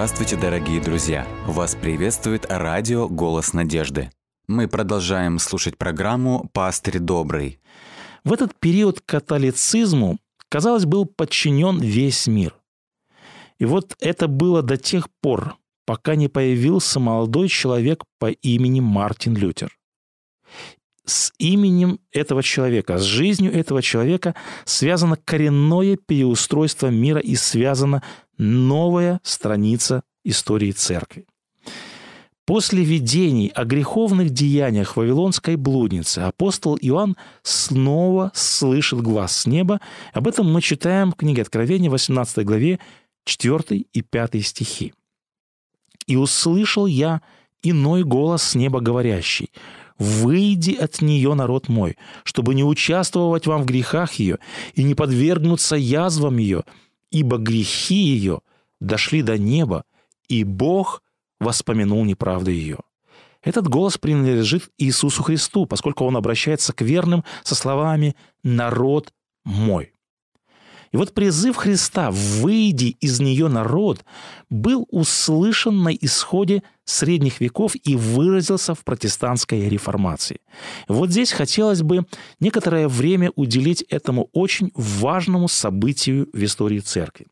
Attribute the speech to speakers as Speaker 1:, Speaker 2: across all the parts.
Speaker 1: Здравствуйте, дорогие друзья! Вас приветствует радио «Голос надежды». Мы продолжаем слушать программу «Пастырь добрый».
Speaker 2: В этот период католицизму, казалось, был подчинен весь мир. И вот это было до тех пор, пока не появился молодой человек по имени Мартин Лютер. С именем этого человека, с жизнью этого человека связано коренное переустройство мира и связана новая страница истории церкви. После видений о греховных деяниях Вавилонской блудницы апостол Иоанн снова слышит глаз с неба. Об этом мы читаем в книге Откровения, 18 главе, 4 и 5 стихи. «И услышал я иной голос с неба говорящий, «Выйди от нее, народ мой, чтобы не участвовать вам в грехах ее и не подвергнуться язвам ее, ибо грехи ее дошли до неба, и Бог – воспомянул неправду ее. Этот голос принадлежит Иисусу Христу, поскольку он обращается к верным со словами «народ мой». И вот призыв Христа «выйди из нее народ» был услышан на исходе средних веков и выразился в протестантской реформации. Вот здесь хотелось бы некоторое время уделить этому очень важному событию в истории церкви.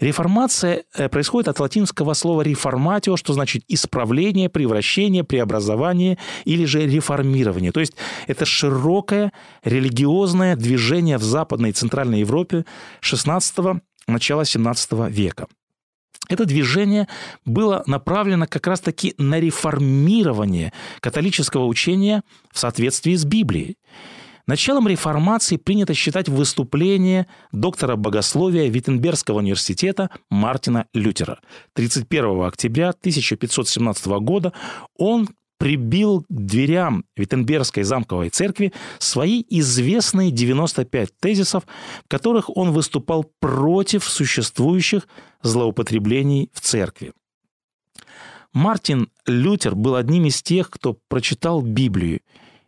Speaker 2: Реформация э, происходит от латинского слова «реформатио», что значит «исправление», «превращение», «преобразование» или же «реформирование». То есть это широкое религиозное движение в Западной и Центральной Европе XVI начала XVII века. Это движение было направлено как раз-таки на реформирование католического учения в соответствии с Библией. Началом реформации принято считать выступление доктора богословия Виттенбергского университета Мартина Лютера. 31 октября 1517 года он прибил к дверям Виттенбергской замковой церкви свои известные 95 тезисов, в которых он выступал против существующих злоупотреблений в церкви. Мартин Лютер был одним из тех, кто прочитал Библию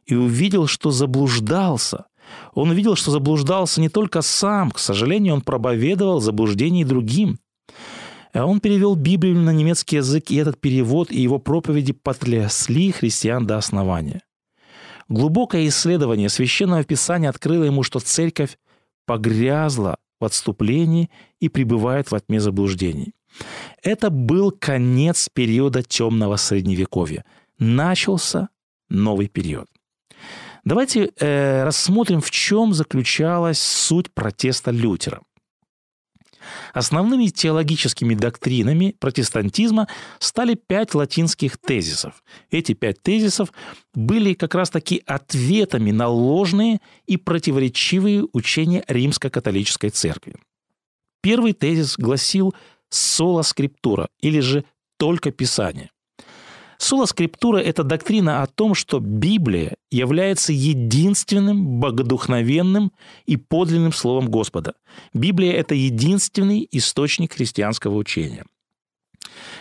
Speaker 2: и увидел, что заблуждался. Он увидел, что заблуждался не только сам, к сожалению, он проповедовал заблуждение другим. Он перевел Библию на немецкий язык, и этот перевод и его проповеди потрясли христиан до основания. Глубокое исследование Священного Писания открыло ему, что церковь погрязла в отступлении и пребывает во тьме заблуждений. Это был конец периода темного средневековья. Начался новый период. Давайте э, рассмотрим, в чем заключалась суть протеста Лютера. Основными теологическими доктринами протестантизма стали пять латинских тезисов. Эти пять тезисов были как раз-таки ответами на ложные и противоречивые учения римско-католической церкви. Первый тезис гласил «соло скриптура» или же «только Писание». Соло скриптура – это доктрина о том, что Библия является единственным богодухновенным и подлинным словом Господа. Библия – это единственный источник христианского учения.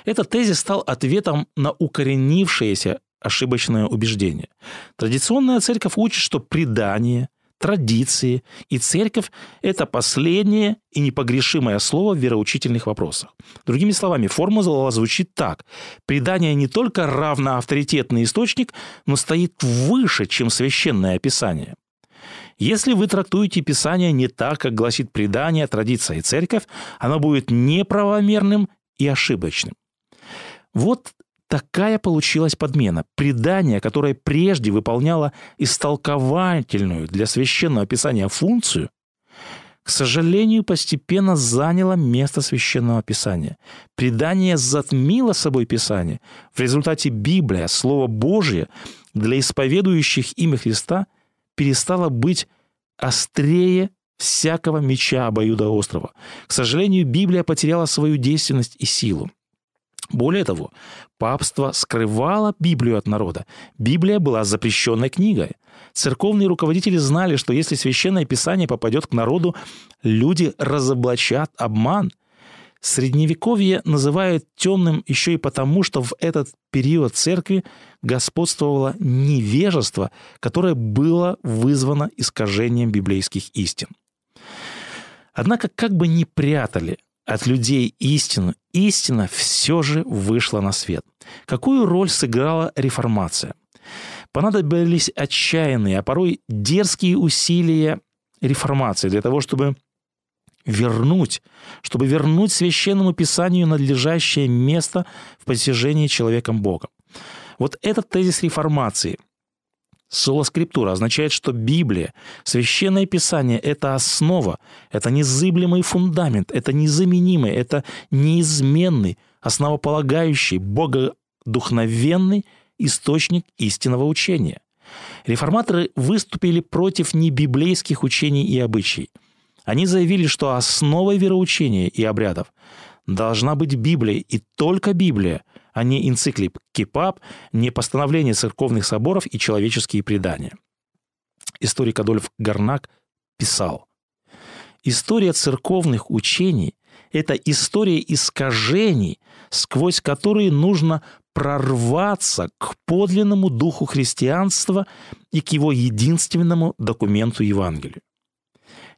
Speaker 2: Этот тезис стал ответом на укоренившееся ошибочное убеждение. Традиционная церковь учит, что предание – традиции, и церковь – это последнее и непогрешимое слово в вероучительных вопросах. Другими словами, формула звучит так. Предание не только равно авторитетный источник, но стоит выше, чем священное описание. Если вы трактуете Писание не так, как гласит предание, традиция и церковь, оно будет неправомерным и ошибочным. Вот Такая получилась подмена. Предание, которое прежде выполняло истолковательную для священного писания функцию, к сожалению, постепенно заняло место священного писания. Предание затмило собой писание. В результате Библия, Слово Божье, для исповедующих имя Христа перестала быть острее всякого меча обоюдоострого. К сожалению, Библия потеряла свою действенность и силу. Более того, папство скрывало Библию от народа. Библия была запрещенной книгой. Церковные руководители знали, что если священное писание попадет к народу, люди разоблачат обман. Средневековье называют темным еще и потому, что в этот период церкви господствовало невежество, которое было вызвано искажением библейских истин. Однако, как бы ни прятали от людей истину, истина все же вышла на свет. Какую роль сыграла реформация? Понадобились отчаянные, а порой дерзкие усилия реформации для того, чтобы вернуть, чтобы вернуть священному писанию надлежащее место в постижении человеком Бога. Вот этот тезис реформации – Соло скриптура означает, что Библия, Священное Писание – это основа, это незыблемый фундамент, это незаменимый, это неизменный, основополагающий, богодухновенный источник истинного учения. Реформаторы выступили против небиблейских учений и обычаев. Они заявили, что основой вероучения и обрядов должна быть Библия и только Библия, а не энциклип КИПАП, не постановление церковных соборов и человеческие предания. Историк Адольф Гарнак писал, «История церковных учений – это история искажений, сквозь которые нужно прорваться к подлинному духу христианства и к его единственному документу Евангелию.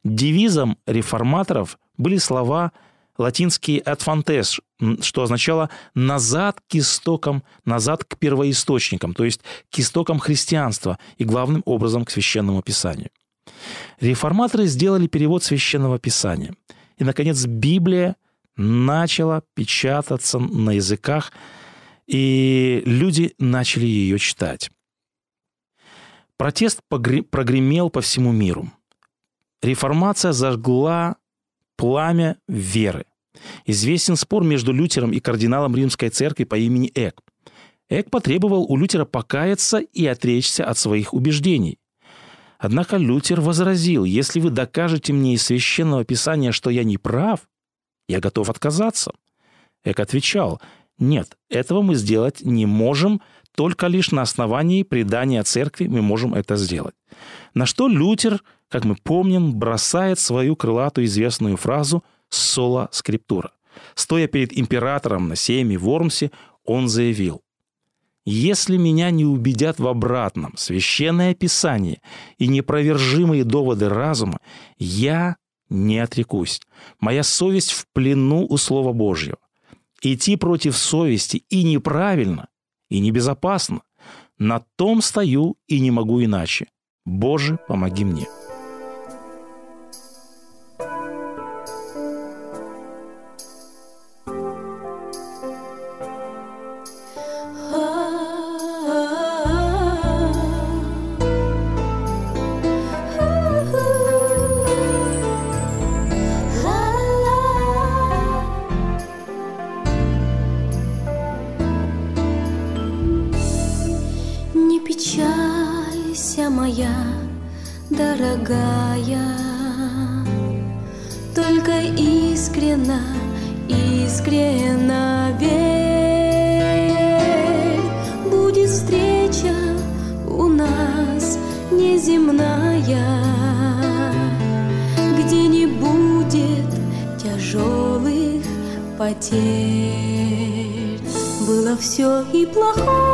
Speaker 2: Девизом реформаторов были слова латинский «adfantes», что означало «назад к истокам», «назад к первоисточникам», то есть к истокам христианства и главным образом к Священному Писанию. Реформаторы сделали перевод Священного Писания. И, наконец, Библия начала печататься на языках, и люди начали ее читать. Протест прогремел по всему миру. Реформация зажгла пламя веры. Известен спор между Лютером и кардиналом Римской церкви по имени Эк. Эк потребовал у Лютера покаяться и отречься от своих убеждений. Однако Лютер возразил, если вы докажете мне из священного писания, что я не прав, я готов отказаться. Эк отвечал, нет, этого мы сделать не можем, только лишь на основании предания церкви мы можем это сделать. На что Лютер как мы помним, бросает свою крылатую известную фразу «сола скриптура». Стоя перед императором на сейме в Вормсе, он заявил «Если меня не убедят в обратном священное писание и непровержимые доводы разума, я не отрекусь. Моя совесть в плену у Слова Божьего. Идти против совести и неправильно, и небезопасно. На том стою и не могу иначе. Боже, помоги мне».
Speaker 3: Дорогая, только искренно, искренно верь, будет встреча у нас неземная, где не будет тяжелых потерь. Было все и плохое,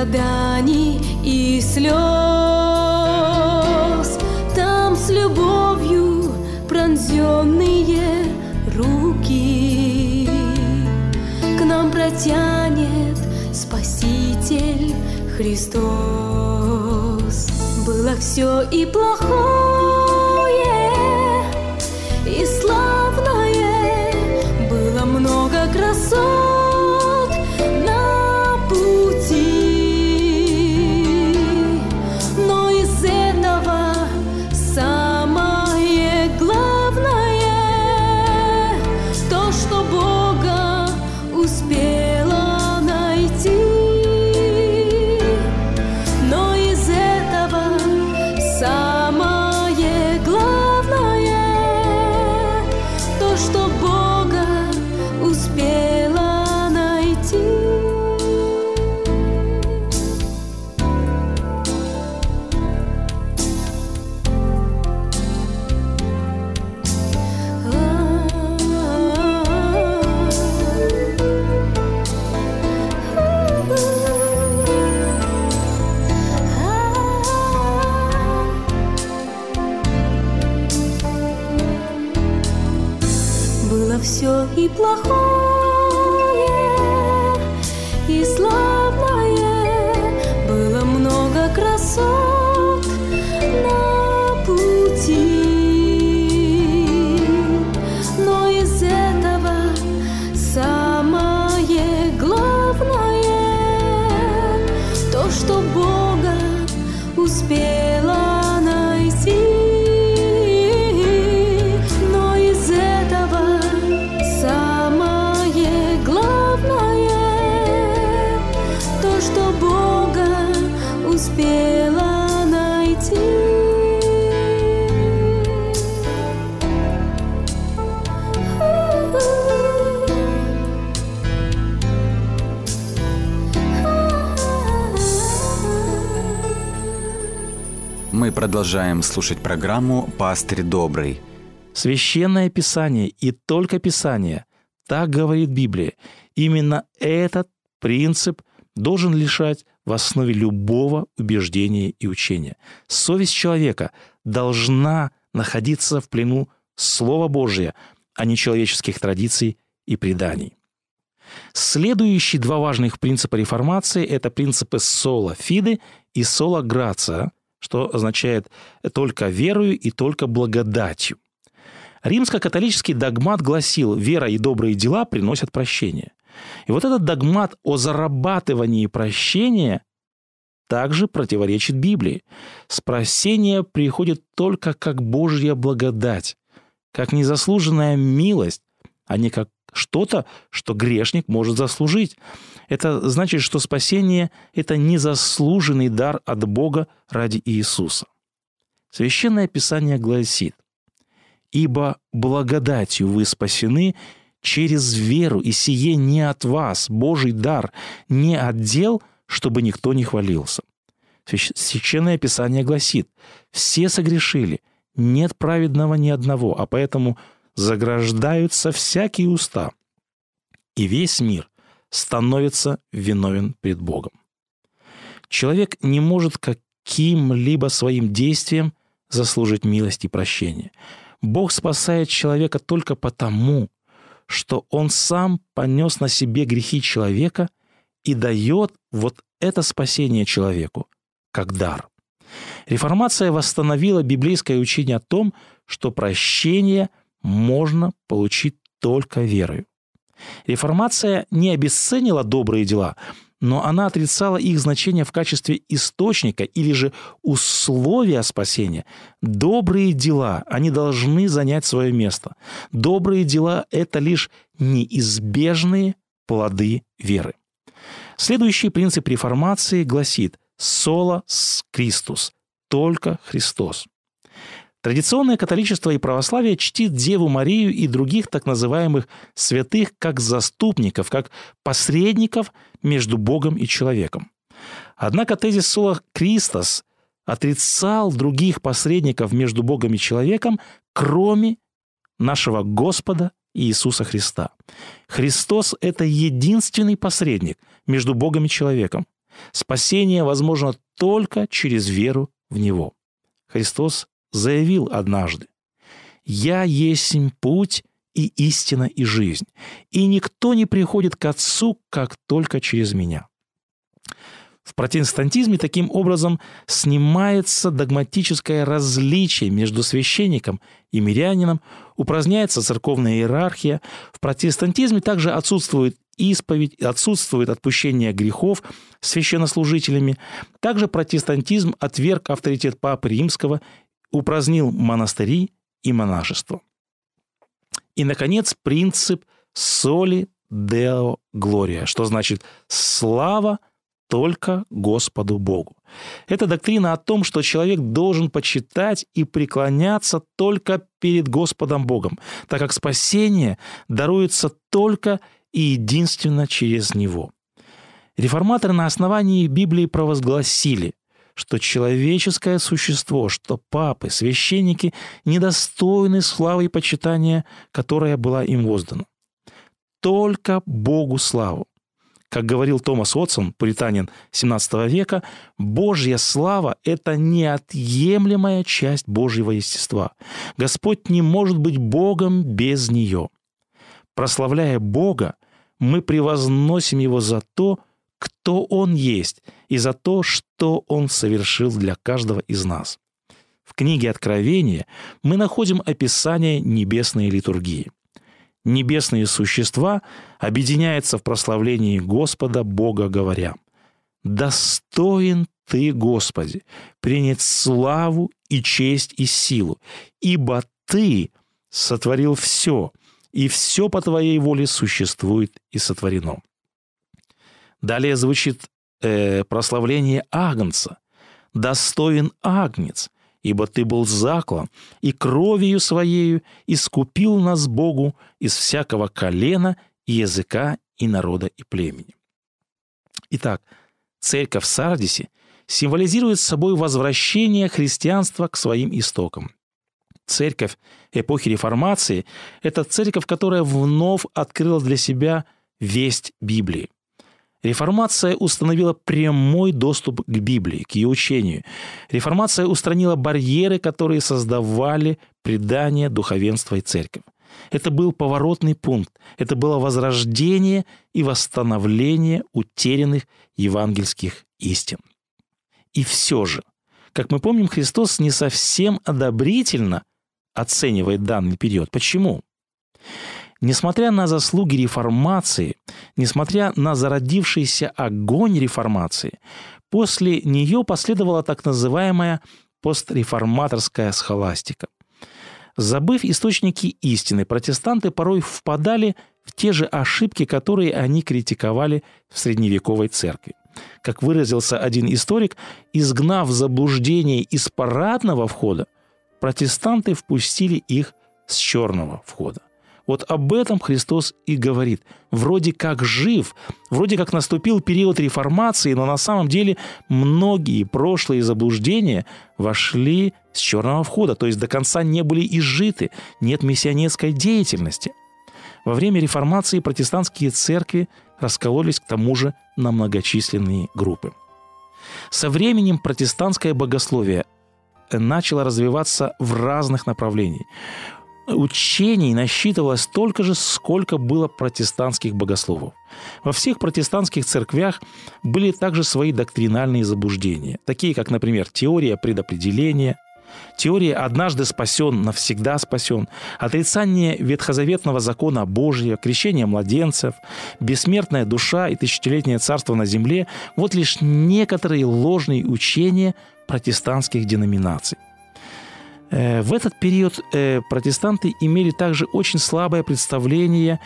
Speaker 3: страданий и слез там с любовью пронзенные руки к нам протянет Спаситель Христос. Было все и плохое, все и
Speaker 1: продолжаем слушать программу «Пастырь добрый».
Speaker 2: Священное Писание и только Писание, так говорит Библия. Именно этот принцип должен лишать в основе любого убеждения и учения. Совесть человека должна находиться в плену Слова Божия, а не человеческих традиций и преданий. Следующие два важных принципа реформации – это принципы сола фиды и сола грация, что означает только верою и только благодатью. Римско-католический догмат гласил, вера и добрые дела приносят прощение. И вот этот догмат о зарабатывании прощения также противоречит Библии. Спасение приходит только как Божья благодать, как незаслуженная милость, а не как что-то, что грешник может заслужить. Это значит, что спасение – это незаслуженный дар от Бога ради Иисуса. Священное Писание гласит, «Ибо благодатью вы спасены через веру, и сие не от вас, Божий дар, не от дел, чтобы никто не хвалился». Священное Писание гласит, «Все согрешили, нет праведного ни одного, а поэтому заграждаются всякие уста, и весь мир становится виновен пред Богом. Человек не может каким-либо своим действием заслужить милость и прощение. Бог спасает человека только потому, что он сам понес на себе грехи человека и дает вот это спасение человеку как дар. Реформация восстановила библейское учение о том, что прощение можно получить только верою. Реформация не обесценила добрые дела, но она отрицала их значение в качестве источника или же условия спасения. Добрые дела, они должны занять свое место. Добрые дела – это лишь неизбежные плоды веры. Следующий принцип реформации гласит «соло с Кристус» – только Христос. Традиционное католичество и православие чтит Деву Марию и других так называемых святых как заступников, как посредников между Богом и человеком. Однако тезис Сола Кристос отрицал других посредников между Богом и человеком, кроме нашего Господа Иисуса Христа. Христос – это единственный посредник между Богом и человеком. Спасение возможно только через веру в Него. Христос заявил однажды, «Я есть путь и истина и жизнь, и никто не приходит к Отцу, как только через меня». В протестантизме таким образом снимается догматическое различие между священником и мирянином, упраздняется церковная иерархия. В протестантизме также отсутствует исповедь, отсутствует отпущение грехов священнослужителями. Также протестантизм отверг авторитет Папы Римского упразднил монастыри и монашество. И, наконец, принцип соли део глория, что значит «слава только Господу Богу». Это доктрина о том, что человек должен почитать и преклоняться только перед Господом Богом, так как спасение даруется только и единственно через Него. Реформаторы на основании Библии провозгласили, что человеческое существо, что папы, священники недостойны славы и почитания, которая была им воздана. Только Богу славу. Как говорил Томас Уотсон, пуританин XVII века, Божья слава – это неотъемлемая часть Божьего естества. Господь не может быть Богом без нее. Прославляя Бога, мы превозносим Его за то, кто Он есть, и за то, что Он совершил для каждого из нас. В книге Откровения мы находим описание небесной литургии. Небесные существа объединяются в прославлении Господа Бога, говоря «Достоин Ты, Господи, принять славу и честь и силу, ибо Ты сотворил все, и все по Твоей воле существует и сотворено». Далее звучит э, прославление Агнца. «Достоин Агнец, ибо Ты был заклан, и кровью Своею искупил нас Богу из всякого колена и языка и народа и племени». Итак, церковь в Сардисе символизирует собой возвращение христианства к своим истокам. Церковь эпохи Реформации – это церковь, которая вновь открыла для себя весть Библии – Реформация установила прямой доступ к Библии, к ее учению. Реформация устранила барьеры, которые создавали предание, духовенства и церковь. Это был поворотный пункт. Это было возрождение и восстановление утерянных евангельских истин. И все же, как мы помним, Христос не совсем одобрительно оценивает данный период. Почему? Несмотря на заслуги реформации, несмотря на зародившийся огонь реформации, после нее последовала так называемая постреформаторская схоластика. Забыв источники истины, протестанты порой впадали в те же ошибки, которые они критиковали в средневековой церкви. Как выразился один историк, изгнав заблуждение из парадного входа, протестанты впустили их с черного входа. Вот об этом Христос и говорит. Вроде как жив, вроде как наступил период реформации, но на самом деле многие прошлые заблуждения вошли с черного входа, то есть до конца не были изжиты, нет миссионерской деятельности. Во время реформации протестантские церкви раскололись к тому же на многочисленные группы. Со временем протестантское богословие начало развиваться в разных направлениях учений насчитывалось столько же, сколько было протестантских богословов. Во всех протестантских церквях были также свои доктринальные заблуждения, такие как, например, теория предопределения, теория «однажды спасен, навсегда спасен», отрицание ветхозаветного закона Божьего, крещение младенцев, бессмертная душа и тысячелетнее царство на земле – вот лишь некоторые ложные учения протестантских деноминаций. Э, в этот период э, протестанты имели также очень слабое представление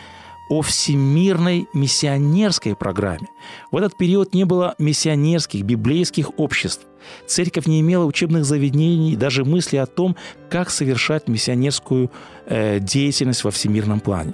Speaker 2: о всемирной миссионерской программе. В этот период не было миссионерских, библейских обществ. Церковь не имела учебных заведений, даже мысли о том, как совершать миссионерскую э, деятельность во всемирном плане.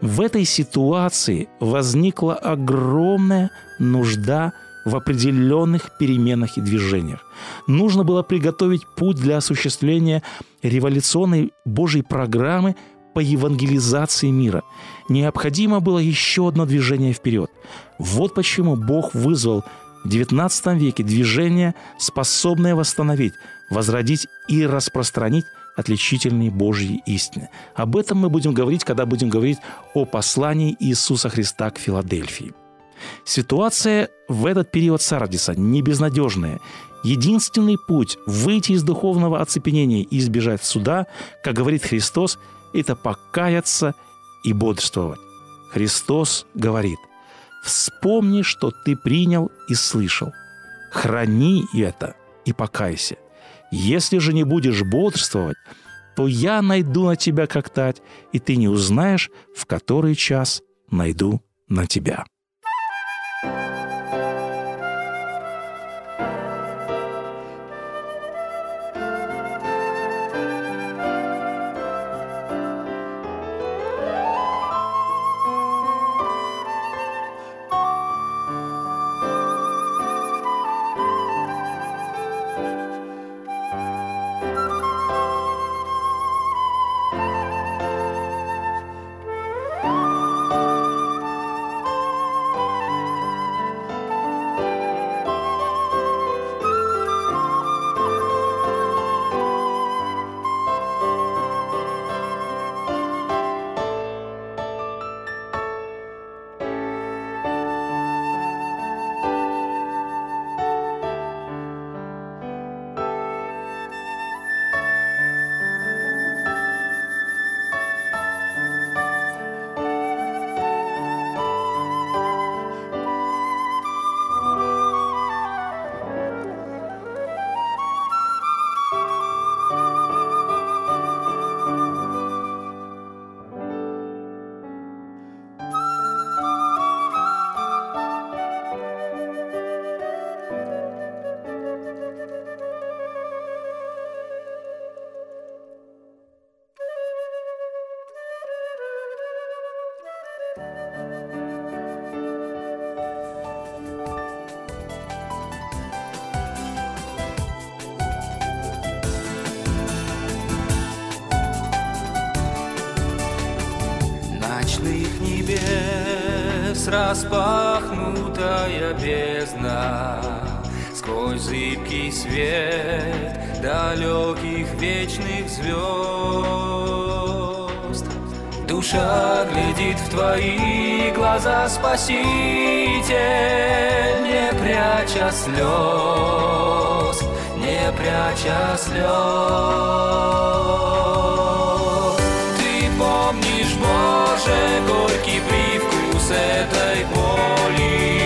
Speaker 2: В этой ситуации возникла огромная нужда – в определенных переменах и движениях. Нужно было приготовить путь для осуществления революционной Божьей программы по евангелизации мира. Необходимо было еще одно движение вперед. Вот почему Бог вызвал в XIX веке движение, способное восстановить, возродить и распространить отличительные Божьи истины. Об этом мы будем говорить, когда будем говорить о послании Иисуса Христа к Филадельфии. Ситуация в этот период Сардиса не безнадежная. Единственный путь выйти из духовного оцепенения и избежать суда, как говорит Христос, это покаяться и бодрствовать. Христос говорит, «Вспомни, что ты принял и слышал. Храни это и покайся. Если же не будешь бодрствовать, то я найду на тебя как тать, и ты не узнаешь, в который час найду на тебя».
Speaker 4: Распахнутая бездна, Сквозь зыбкий свет далеких вечных звезд. Душа глядит в твои глаза, Спаситель, не пряча слез, не пряча слез. Ты помнишь, Боже, горький привкус этой боли,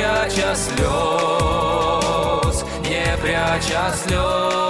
Speaker 4: пряча слез, не пряча слез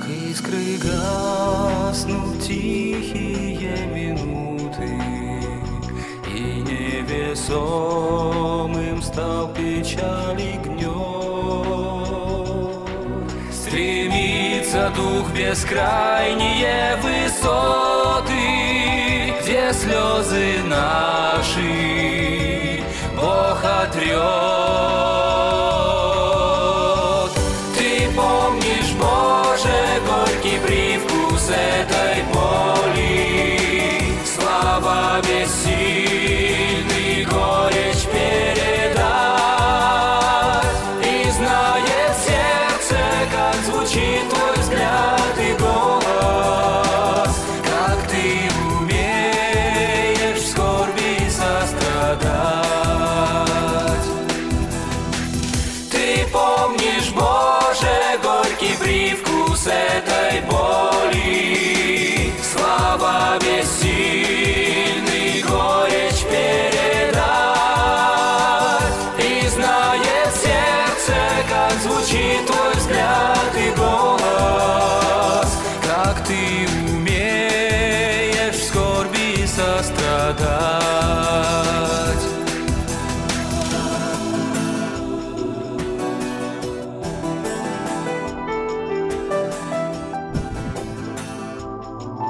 Speaker 4: Как искры гаснут тихие минуты, И невесомым стал печали гнет. Стремится дух бескрайние высоты, Где слезы наши Бог отрет.